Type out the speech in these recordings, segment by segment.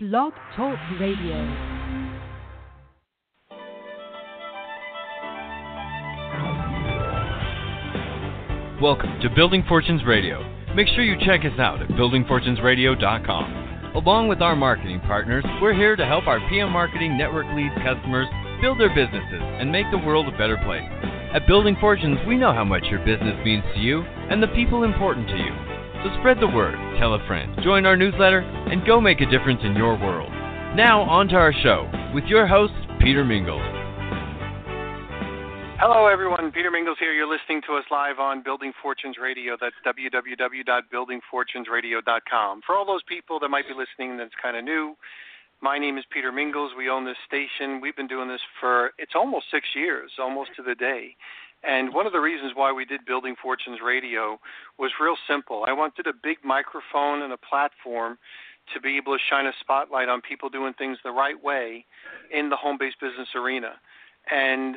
Blog Talk Radio. Welcome to Building Fortunes Radio. Make sure you check us out at buildingfortunesradio.com. Along with our marketing partners, we're here to help our PM Marketing Network leads customers build their businesses and make the world a better place. At Building Fortunes, we know how much your business means to you and the people important to you. So spread the word, tell a friend, join our newsletter, and go make a difference in your world. Now, on to our show with your host, Peter Mingles. Hello, everyone. Peter Mingles here. You're listening to us live on Building Fortunes Radio. That's www.buildingfortunesradio.com. For all those people that might be listening that's kind of new, my name is Peter Mingles. We own this station. We've been doing this for, it's almost six years, almost to the day. And one of the reasons why we did Building Fortunes Radio was real simple. I wanted a big microphone and a platform to be able to shine a spotlight on people doing things the right way in the home based business arena. And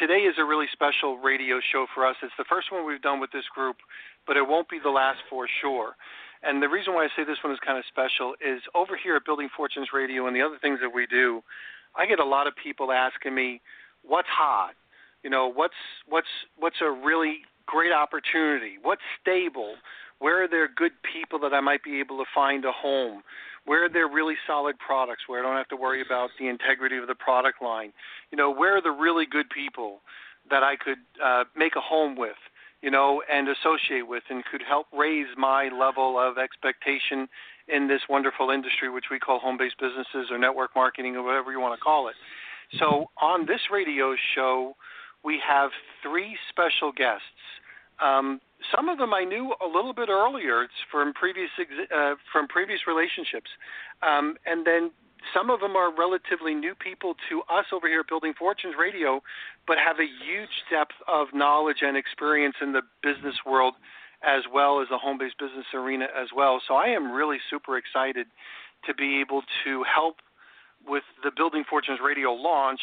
today is a really special radio show for us. It's the first one we've done with this group, but it won't be the last for sure. And the reason why I say this one is kind of special is over here at Building Fortunes Radio and the other things that we do, I get a lot of people asking me, what's hot? You know, what's what's what's a really great opportunity? What's stable? Where are there good people that I might be able to find a home? Where are there really solid products where I don't have to worry about the integrity of the product line? You know, where are the really good people that I could uh, make a home with? You know, and associate with, and could help raise my level of expectation in this wonderful industry, which we call home-based businesses or network marketing or whatever you want to call it. So on this radio show, we have three special guests. Um, some of them I knew a little bit earlier from previous uh, from previous relationships, um, and then some of them are relatively new people to us over here at Building Fortunes Radio, but have a huge depth of knowledge and experience in the business world as well as the home-based business arena as well. So I am really super excited to be able to help with the Building Fortunes Radio launch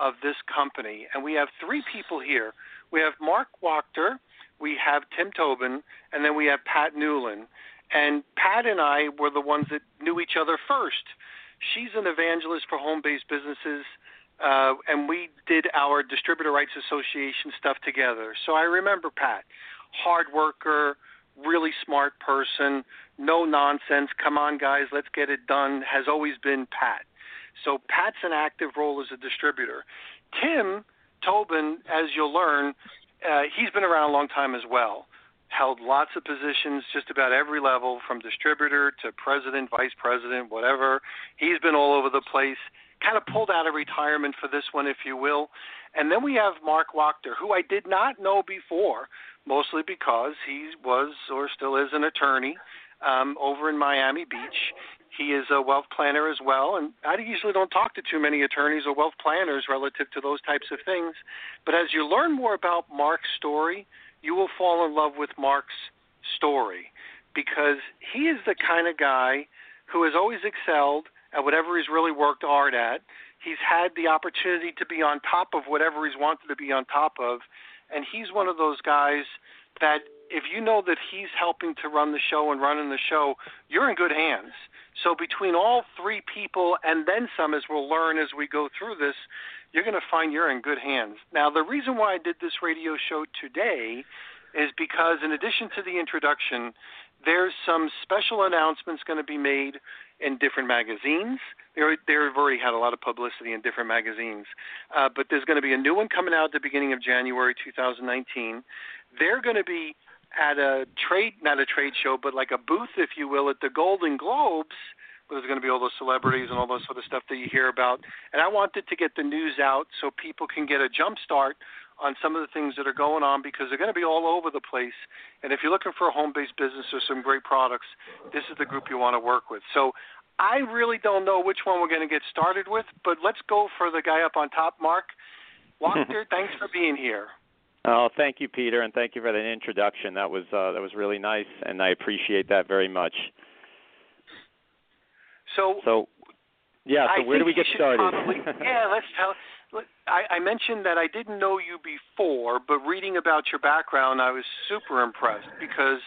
of this company. And we have three people here. We have Marc Wachter, we have Tim Tobin, and then we have Pat Newland. And Pat and I were the ones that knew each other first. She's an evangelist for home based businesses, uh, and we did our Distributor Rights Association stuff together. So I remember Pat, hard worker, really smart person, no nonsense, come on, guys, let's get it done, has always been Pat. So Pat's an active role as a distributor. Tim Tobin, as you'll learn, uh, he's been around a long time as well. Held lots of positions, just about every level, from distributor to president, vice president, whatever. He's been all over the place. Kind of pulled out of retirement for this one, if you will. And then we have Marc Wachter, who I did not know before, mostly because he was or still is an attorney um, over in Miami Beach. He is a wealth planner as well, and I usually don't talk to too many attorneys or wealth planners relative to those types of things. But as you learn more about Marc's story, you will fall in love with Marc's story because he is the kind of guy who has always excelled at whatever he's really worked hard at. He's had the opportunity to be on top of whatever he's wanted to be on top of, and he's one of those guys that if you know that he's helping to run the show and running the show, you're in good hands. So between all three people and then some, as we'll learn as we go through this, you're going to find you're in good hands. Now, the reason why I did this radio show today is because, in addition to the introduction, there's some special announcements going to be made in different magazines. They've already had a lot of publicity in different magazines, uh, but there's going to be a new one coming out at the beginning of January 2019. They're going to be at a trade, not a trade show, but like a booth, if you will, at the Golden Globes. Where there's going to be all those celebrities and all those sort of stuff that you hear about. And I wanted to get the news out so people can get a jump start on some of the things that are going on because they're going to be all over the place. And if you're looking for a home-based business or some great products, this is the group you want to work with. So I really don't know which one we're going to get started with, but let's go for the guy up on top, Marc. Wachter, thanks for being here. Oh, thank you, Peter, and thank you for that introduction. That was uh, that was really nice, and I appreciate that very much. So, so yeah. So I where do we get started? Probably, yeah, let's tell. I, I mentioned that I didn't know you before, but reading about your background, I was super impressed because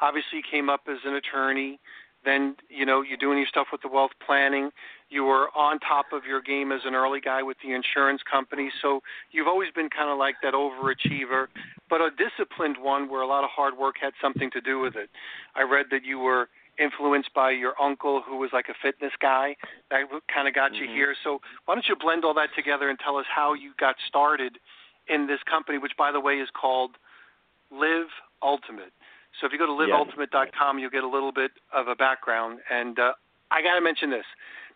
obviously you came up as an attorney, Then you know you're doing your stuff with the wealth planning. You were on top of your game as an early guy with the insurance company. So you've always been kind of like that overachiever, but a disciplined one where a lot of hard work had something to do with it. I read that you were influenced by your uncle who was like a fitness guy that kind of got mm-hmm. you here so why don't you blend all that together and tell us how you got started in this company which by the way is called live ultimate so if you go to liveultimate.com, you'll get a little bit of a background. And uh, I got to mention this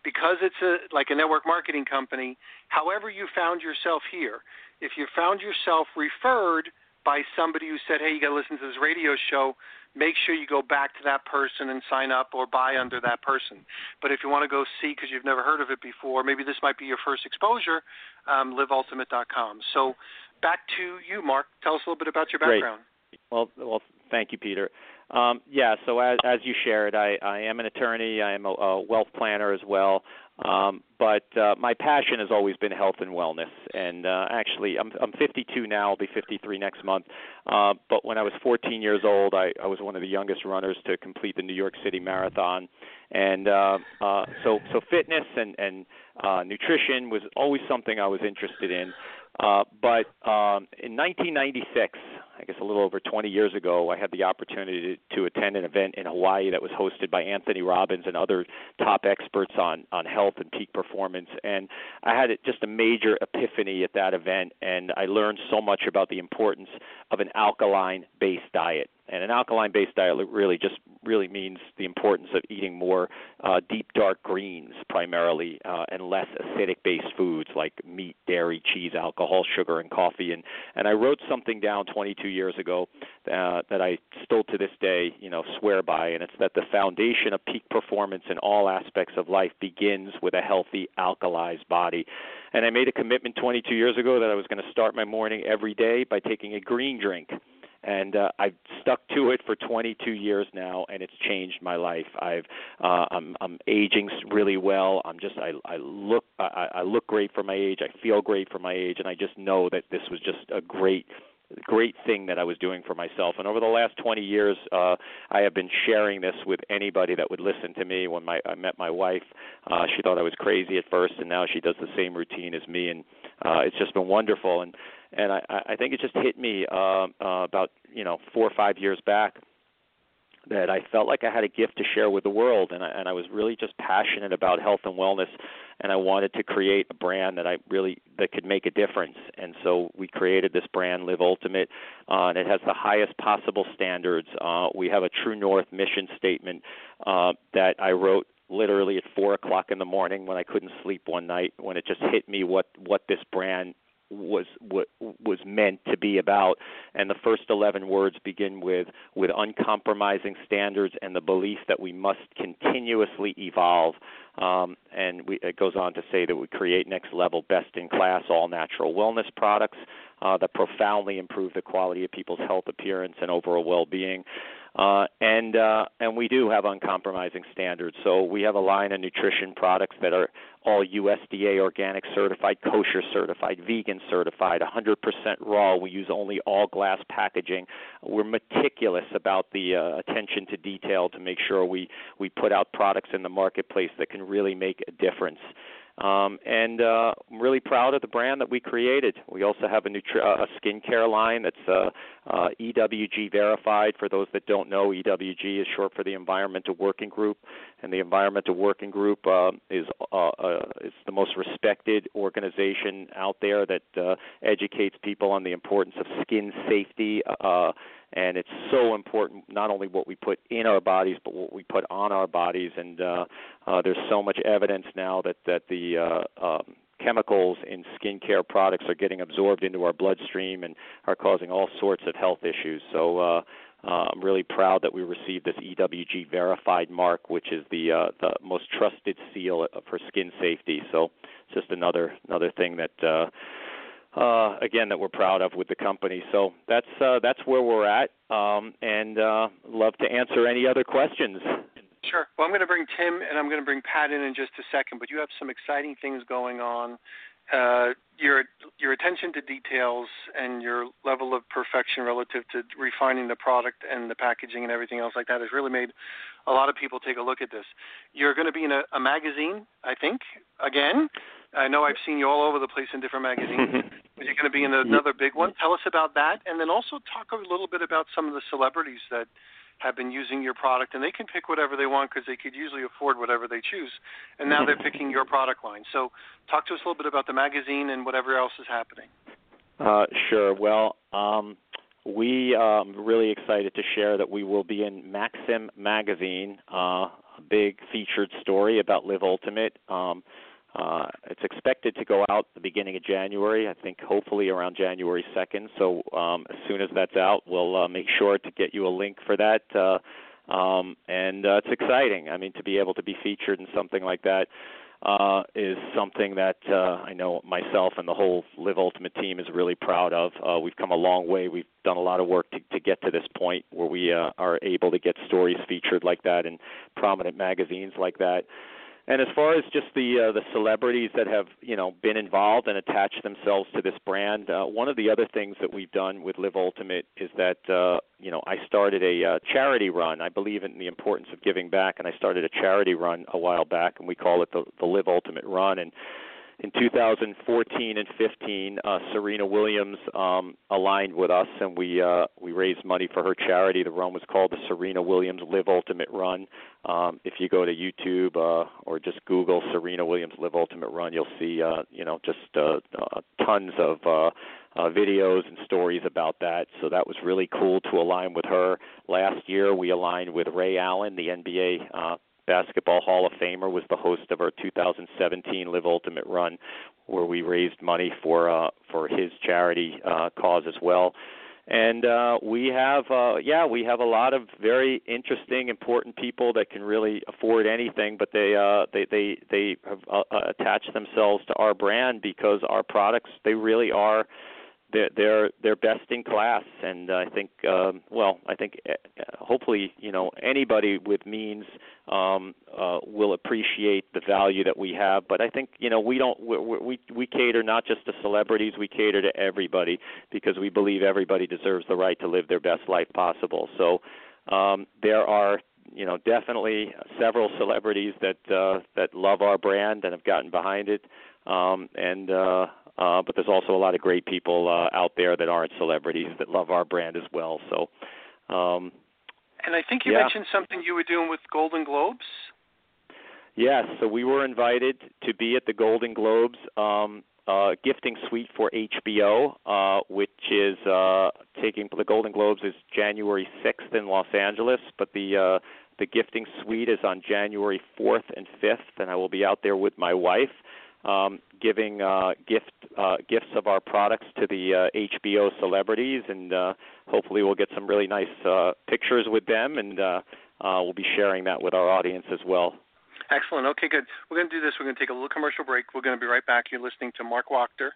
because it's a like a network marketing company. However, you found yourself here, if you found yourself referred by somebody who said, "Hey, you got to listen to this radio show," make sure you go back to that person and sign up or buy under that person. But if you want to go see because you've never heard of it before, maybe this might be your first exposure. Um, liveultimate.com. So back to you, Marc. Tell us a little bit about your background. Great. Well, well, Thank you, Peter. Um, yeah, so as, as you shared, I, I am an attorney. I am a, a wealth planner as well. Um, but uh, my passion has always been health and wellness. And uh, actually, I'm, I'm 52 now. I'll be 53 next month. Uh, but when I was 14 years old, I, I was one of the youngest runners to complete the New York City Marathon. And uh, uh, so, so fitness and, and uh, nutrition was always something I was interested in. Uh, but um, in 1996, I guess a little over 20 years ago, I had the opportunity to, attend an event in Hawaii that was hosted by Anthony Robbins and other top experts on on health and peak performance. And I had just a major epiphany at that event, and I learned so much about the importance of an alkaline-based diet. And an alkaline-based diet really just really means the importance of eating more uh, deep dark greens primarily, uh, and less acidic-based foods like meat, dairy, cheese, alcohol, sugar, and coffee. And and I wrote something down 22 years ago uh, that I still to this day, you know, swear by, and it's that the foundation of peak performance in all aspects of life begins with a healthy alkalized body. And I made a commitment 22 years ago that I was going to start my morning every day by taking a green drink and uh, I've stuck to it for 22 years now, and it's changed my life. I've uh, I'm I'm aging really well. I'm just I I look I, I look great for my age. I feel great for my age, and I just know that this was just a great great thing that I was doing for myself. And over the last 20 years, uh, I have been sharing this with anybody that would listen to me. When my I met my wife, uh, she thought I was crazy at first, and now she does the same routine as me, and uh, it's just been wonderful. And and I, I think it just hit me uh, uh, about you know four or five years back that I felt like I had a gift to share with the world, and I, and I was really just passionate about health and wellness, and I wanted to create a brand that I really that could make a difference. And so we created this brand, Live Ultimate, uh, and it has the highest possible standards. Uh, we have a True North mission statement uh, that I wrote literally at four o'clock in the morning when I couldn't sleep one night when it just hit me what what this brand was what was meant to be about. And the first 11 words begin with with uncompromising standards and the belief that we must continuously evolve. Um, and we, it goes on to say that we create next level best in class all natural wellness products uh, that profoundly improve the quality of people's health appearance and overall well-being uh, and uh, and we do have uncompromising standards. So we have a line of nutrition products that are all USDA organic certified, kosher certified, vegan certified, 100% raw. We use only all glass packaging. We're meticulous about the uh, attention to detail to make sure we we put out products in the marketplace that can really make a difference. Um, and uh, I'm really proud of the brand that we created. We also have a, nutri- uh, a skincare line that's uh, uh, EWG verified. For those that don't know, EWG is short for the Environmental Working Group, and the Environmental Working Group uh, is uh, uh, is the most respected organization out there that uh, educates people on the importance of skin safety. Uh, and it's so important not only what we put in our bodies but what we put on our bodies and uh, uh, there's so much evidence now that that the uh, um, chemicals in skincare products are getting absorbed into our bloodstream and are causing all sorts of health issues so uh, uh, I'm really proud that we received this EWG verified mark, which is the uh, the most trusted seal for skin safety. So, it's just another another thing that uh, uh, again that we're proud of with the company. So that's uh, that's where we're at, um, and uh, love to answer any other questions. Sure. Well, I'm going to bring Tim and I'm going to bring Pat in in just a second, but you have some exciting things going on. Uh, your your attention to details and your level of perfection relative to refining the product and the packaging and everything else like that has really made a lot of people take a look at this. You're going to be in a, a magazine, I think, again. I know I've seen you all over the place in different magazines, but you're going to be in another big one. Tell us about that, and then also talk a little bit about some of the celebrities that have been using your product, and they can pick whatever they want because they could usually afford whatever they choose, and now they're picking your product line. So, talk to us a little bit about the magazine and whatever else is happening. Uh, sure. Well, um, we um really excited to share that we will be in Maxim magazine, uh, a big featured story about Live Ultimate. Um, uh, it's expected to go out the beginning of January. I think hopefully around January 2nd. So um, as soon as that's out, we'll uh, make sure to get you a link for that. Uh, um, and uh, it's exciting. I mean, to be able to be featured in something like that uh, is something that uh, I know myself and the whole Live Ultimate team is really proud of. Uh, we've come a long way. We've done a lot of work to, to get to this point where we uh, are able to get stories featured like that in prominent magazines like that. And as far as just the uh, the celebrities that have you know been involved and attached themselves to this brand, uh, one of the other things that we've done with Live Ultimate is that uh, you know I started a uh, charity run. I believe in the importance of giving back, and I started a charity run a while back, and we call it the the Live Ultimate Run. And in 2014 and 15, uh, Serena Williams um, aligned with us, and we uh, we raised money for her charity. The run was called the Serena Williams Live Ultimate Run. Um, if you go to YouTube uh, or just Google Serena Williams Live Ultimate Run, you'll see uh, you know just uh, uh, tons of uh, uh, videos and stories about that. So that was really cool to align with her. Last year, we aligned with Ray Allen, the NBA uh, Basketball Hall of Famer, was the host of our 2017 Live Ultimate Run, where we raised money for uh, for his charity uh, cause as well. And uh, we have, uh, yeah, we have a lot of very interesting, important people that can really afford anything, but they uh, they they they have uh, attached themselves to our brand because our products they really are they're they're they're best in class. And i think um well i think uh, hopefully you know anybody with means um uh will appreciate the value that we have. But i think you know we don't we we, we cater not just to celebrities we cater to everybody because we believe everybody deserves the right to live their best life possible. So um there are you know definitely several celebrities that uh that love our brand and have gotten behind it. Um and uh uh, but there's also a lot of great people uh, out there that aren't celebrities that love our brand as well. So, um, and I think you yeah. mentioned something you were doing with Golden Globes. Yes, so we were invited to be at the Golden Globes um, uh, gifting suite for HBO, uh, which is uh, taking the Golden Globes is January 6th in Los Angeles, but the uh, the gifting suite is on January 4th and 5th, and I will be out there with my wife um, giving uh, gift uh, gifts of our products to the uh, HBO celebrities, and uh, hopefully we'll get some really nice uh, pictures with them, and uh, uh, we'll be sharing that with our audience as well. Excellent. Okay, good. We're going to do this. We're going to take a little commercial break. We're going to be right back. You're listening to Marc Wachter.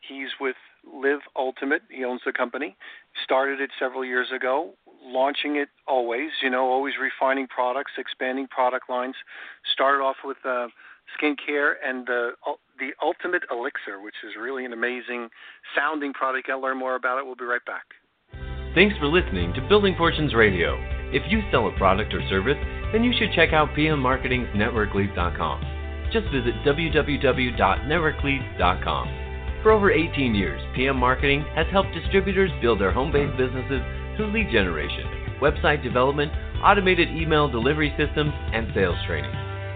He's with Live Ultimate. He owns the company. Started it several years ago, launching it always, you know, always refining products, expanding product lines. Started off with uh, skincare and the the Ultimate Elixir, which is really an amazing sounding product. I'll learn more about it. We'll be right back. Thanks for listening to Building Fortunes Radio. If you sell a product or service, then you should check out PM Marketing's NetworkLeads.com. Just visit www.networklead.com. For over 18 years, PM Marketing has helped distributors build their home based businesses through lead generation, website development, automated email delivery systems, and sales training.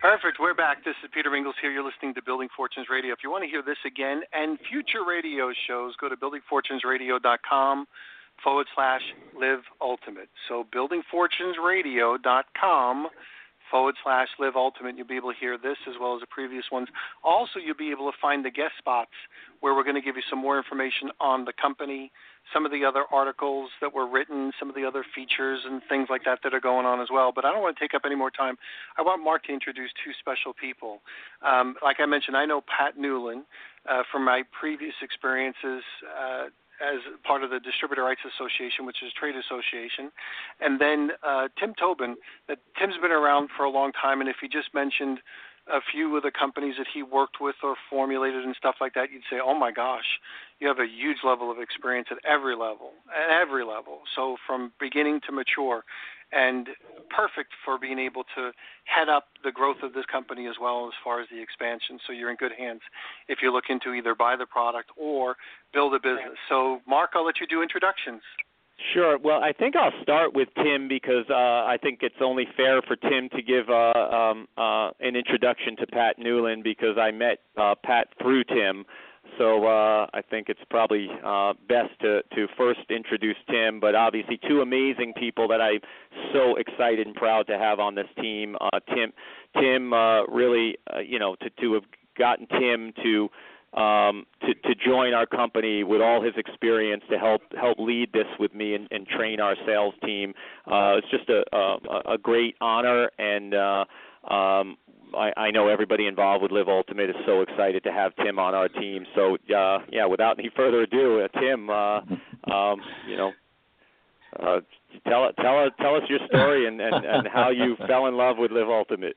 Perfect. We're back. This is Peter Mingles here. You're listening to Building Fortunes Radio. If you want to hear this again and future radio shows, go to buildingfortunesradio.com forward slash live ultimate. So buildingfortunesradio.com forward slash live ultimate. You'll be able to hear this as well as the previous ones. Also, you'll be able to find the guest spots where we're going to give you some more information on the company, some of the other articles that were written, some of the other features and things like that that are going on as well. But I don't want to take up any more time. I want Mark to introduce two special people. Um, like I mentioned, I know Pat Newland uh, from my previous experiences. Uh, as part of the Distributor Rights Association, which is a trade association, and then uh, Tim Tobin. Tim's been around for a long time, and if he just mentioned a few of the companies that he worked with or formulated and stuff like that, you'd say, "Oh my gosh, you have a huge level of experience at every level, at every level." So from beginning to mature, and perfect for being able to head up the growth of this company as well as far as the expansion. So you're in good hands if you're looking to either buy the product or build a business. So Marc, I'll let you do introductions. Sure. Well, I think I'll start with Tim because uh, I think it's only fair for Tim to give uh, um, uh, an introduction to Pat Newland because I met uh, Pat through Tim. So uh, I think it's probably uh, best to, to first introduce Tim, but obviously two amazing people that I'm so excited and proud to have on this team. Uh, Tim, Tim, uh, really, uh, you know, to to have gotten Tim to um, to, to join our company with all his experience to help help lead this with me and, and train our sales team. Uh, it's just a, a, a great honor, and uh, um, I, I know everybody involved with Live Ultimate is so excited to have Tim on our team. So uh, yeah, without any further ado, uh, Tim, uh, um, you know, uh, tell tell tell us your story and, and, and how you fell in love with Live Ultimate.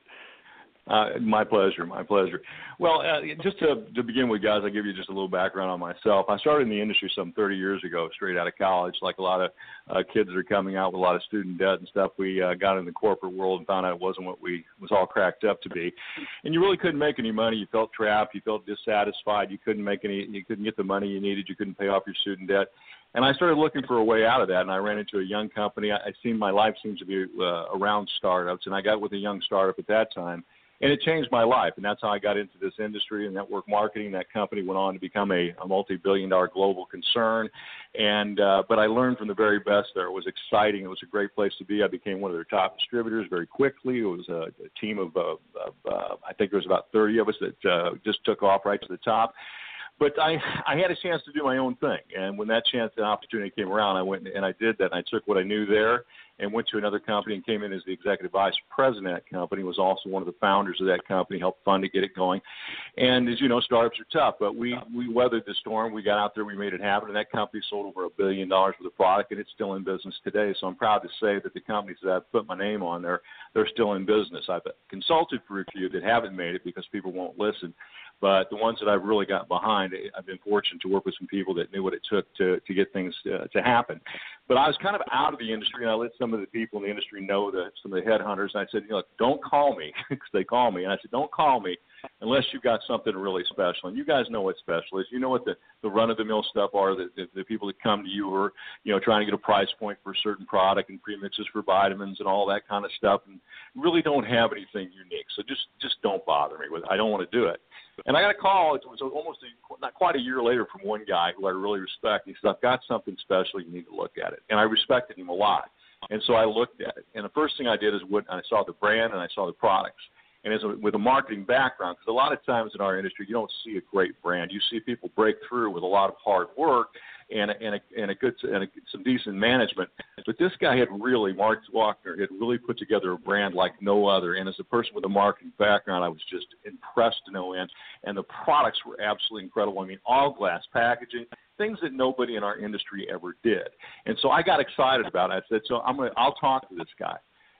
Uh, my pleasure, my pleasure. Well, uh, just to, to begin with, guys, I'll give you just a little background on myself. I started in the industry some 30 years ago, straight out of college. Like a lot of uh, kids that are coming out with a lot of student debt and stuff, we uh, got in the corporate world and found out it wasn't what we was all cracked up to be. And you really couldn't make any money. You felt trapped. You felt dissatisfied. You couldn't make any. You couldn't get the money you needed. You couldn't pay off your student debt. And I started looking for a way out of that, and I ran into a young company. I, I seen my life seems to be uh, around startups, and I got with a young startup at that time and it changed my life. And that's how I got into this industry and network marketing. That company went on to become a, a multi-billion-dollar global concern. And uh, but I learned from the very best there. It was exciting. It was a great place to be. I became one of their top distributors very quickly. It was a, a team of, uh, of uh, I think there was about 30 of us that uh, just took off right to the top but I I had a chance to do my own thing, and when that chance and opportunity came around, I went and I did that. And I took what I knew there and went to another company and came in as the executive vice president of that company. Was also one of the founders of that company, helped fund to get it going. And as you know, startups are tough, but we we weathered the storm. We got out there, we made it happen, and that company sold over a billion dollars worth of product, and it's still in business today. So I'm proud to say that the companies that I've put my name on there, they're still in business. I've consulted for a few that haven't made it because people won't listen. But the ones that I've really got behind, I've been fortunate to work with some people that knew what it took to to get things uh, to happen. But I was kind of out of the industry, and I let some of the people in the industry know that some of the headhunters. And I said, you know, don't call me because they call me, and I said, don't call me unless you've got something really special. And you guys know what special is. You know what the the run of the mill stuff are. The, the the people that come to you are you know trying to get a price point for a certain product and premixes for vitamins and all that kind of stuff, and really don't have anything unique. So just just don't bother me with. It. I don't want to do it. And I got a call. It was almost a, not quite a year later from one guy who I really respect. He said, "I've got something special. You need to look at it." And I respected him a lot. And so I looked at it. And the first thing I did is what I saw the brand and I saw the products and as a, with a marketing background, because a lot of times in our industry you don't see a great brand. You see people break through with a lot of hard work and a, and a, and a good and a, some decent management. But this guy had really, Marc Walker had really put together a brand like no other. And as a person with a marketing background, I was just impressed to no end. And the products were absolutely incredible. I mean, all glass packaging, things that nobody in our industry ever did. And so I got excited about it. I said, so I'm gonna, I'll talk to this guy.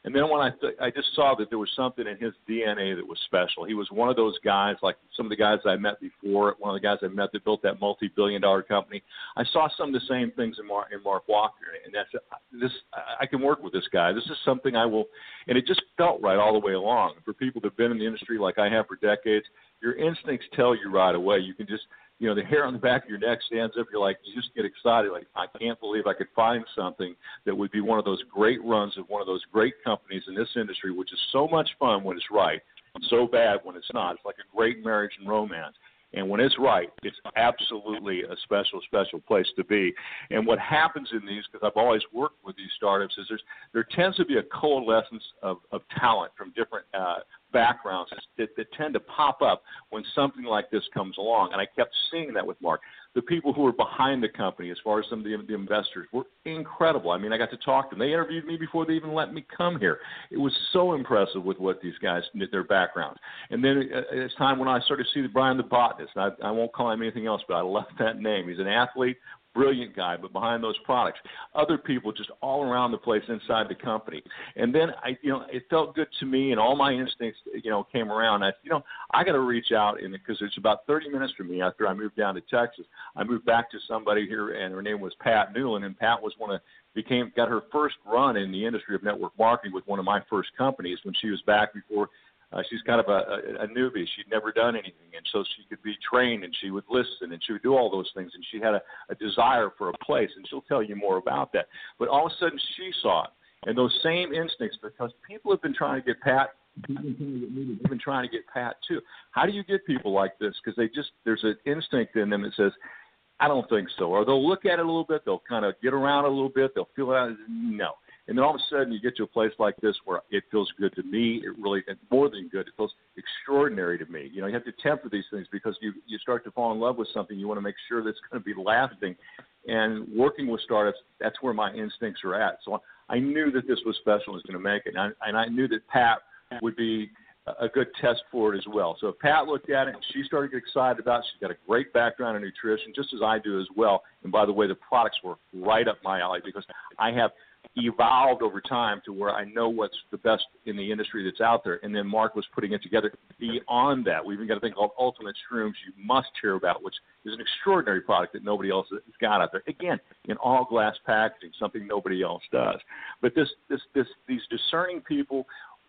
And then when I th- I just saw that there was something in his DNA that was special. He was one of those guys, like some of the guys I met before. One of the guys I met that built that multi-billion-dollar company. I saw some of the same things in Marc in Marc Walker, and that's this. I can work with this guy. This is something I will, and it just felt right all the way along. For people that've been in the industry like I have for decades, your instincts tell you right away. You can just you know, the hair on the back of your neck stands up. You're like, you just get excited. Like, I can't believe I could find something that would be one of those great runs of one of those great companies in this industry, which is so much fun when it's right, and so bad when it's not. It's like a great marriage and romance. And when it's right, it's absolutely a special, special place to be. And what happens in these, because I've always worked with these startups, is there's there tends to be a coalescence of, of talent from different uh, backgrounds that, that tend to pop up when something like this comes along. And I kept seeing that with Marc the people who were behind the company, as far as some of the, the investors, were incredible. I mean, I got to talk to them. They interviewed me before they even let me come here. It was so impressive with what these guys did, their background. And then uh, it's time when I started to see the Brian the botanist. I, I won't call him anything else, but I love that name. He's an athlete brilliant guy, but behind those products, other people just all around the place inside the company. And then I, you know, it felt good to me, and all my instincts, you know, came around. I, you know, I got to reach out, and because it's about 30 minutes from me after I moved down to Texas, I moved back to somebody here, and her name was Pat Newland, and Pat was one of became got her first run in the industry of network marketing with one of my first companies when she was back before uh, she's kind of a, a, a newbie. She'd never done anything, and so she could be trained, and she would listen, and she would do all those things, and she had a, a desire for a place, and she'll tell you more about that. But all of a sudden, she saw it, and those same instincts, because people have been trying to get Pat. Been trying to get Pat too. How do you get people like this? Because they just there's an instinct in them that says, "I don't think so," or they'll look at it a little bit, they'll kind of get around a little bit, they'll feel it out. No, and then all of a sudden, you get to a place like this where it feels good to me. It really, it's more than good. It feels extraordinary to me. You know, you have to temper these things because you you start to fall in love with something. You want to make sure that's going to be lasting. And working with startups, that's where my instincts are at. So I knew that this was special and was going to make it, and I, and I knew that Pat would be a good test for it as well. So if Pat looked at it and she started to get excited about it, she's got a great background in nutrition, just as I do as well. And by the way, the products were right up my alley because I have evolved over time to where I know what's the best in the industry that's out there. And then Marc was putting it together beyond that. We've even got a thing called Ultimate Shrooms you must hear about, which is an extraordinary product that nobody else has got out there. Again, in all glass packaging, something nobody else does. But this, this, this, these discerning people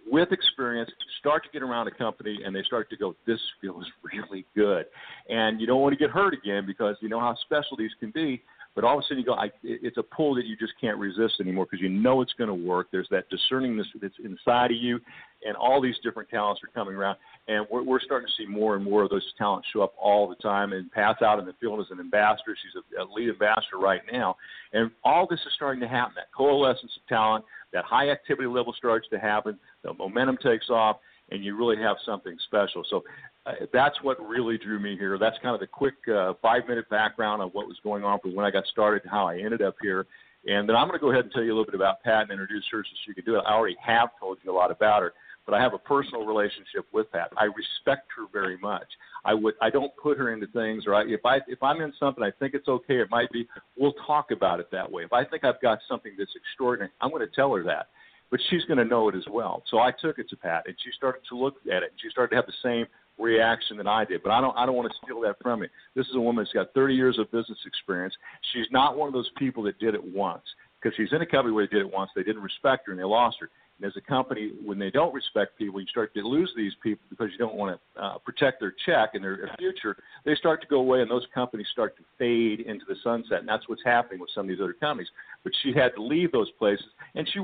with experience start to get around a company and they start to go, this feels really good. And you don't want to get hurt again because you know how special these can be. But all of a sudden you go, I, it's a pull that you just can't resist anymore because you know it's going to work. There's that discerningness that's inside of you, and all these different talents are coming around. And we're, we're starting to see more and more of those talents show up all the time. And Pat's out in the field as an ambassador. She's a, a lead ambassador right now. And all this is starting to happen. That coalescence of talent, that high activity level starts to happen. The momentum takes off and you really have something special. So uh, that's what really drew me here. That's kind of the quick uh, five minute background of what was going on from when I got started to how I ended up here. And then I'm going to go ahead and tell you a little bit about Pat and introduce her so she can do it. I already have told you a lot about her, but I have a personal relationship with Pat. I respect her very much. I would I don't put her into things I, if I if I'm in something I think it's okay, it might be. We'll talk about it that way. If I think I've got something that's extraordinary, I'm going to tell her that but she's going to know it as well. So I took it to Pat, and she started to look at it, she started to have the same reaction that I did. But I don't I don't want to steal that from you. This is a woman that's got 30 years of business experience. She's not one of those people that did it once because she's in a company where they did it once, they didn't respect her, and they lost her. And as a company, when they don't respect people, you start to lose these people because you don't want to uh, protect their check and their, their future. They start to go away, and those companies start to fade into the sunset. And that's what's happening with some of these other companies. But she had to leave those places, and she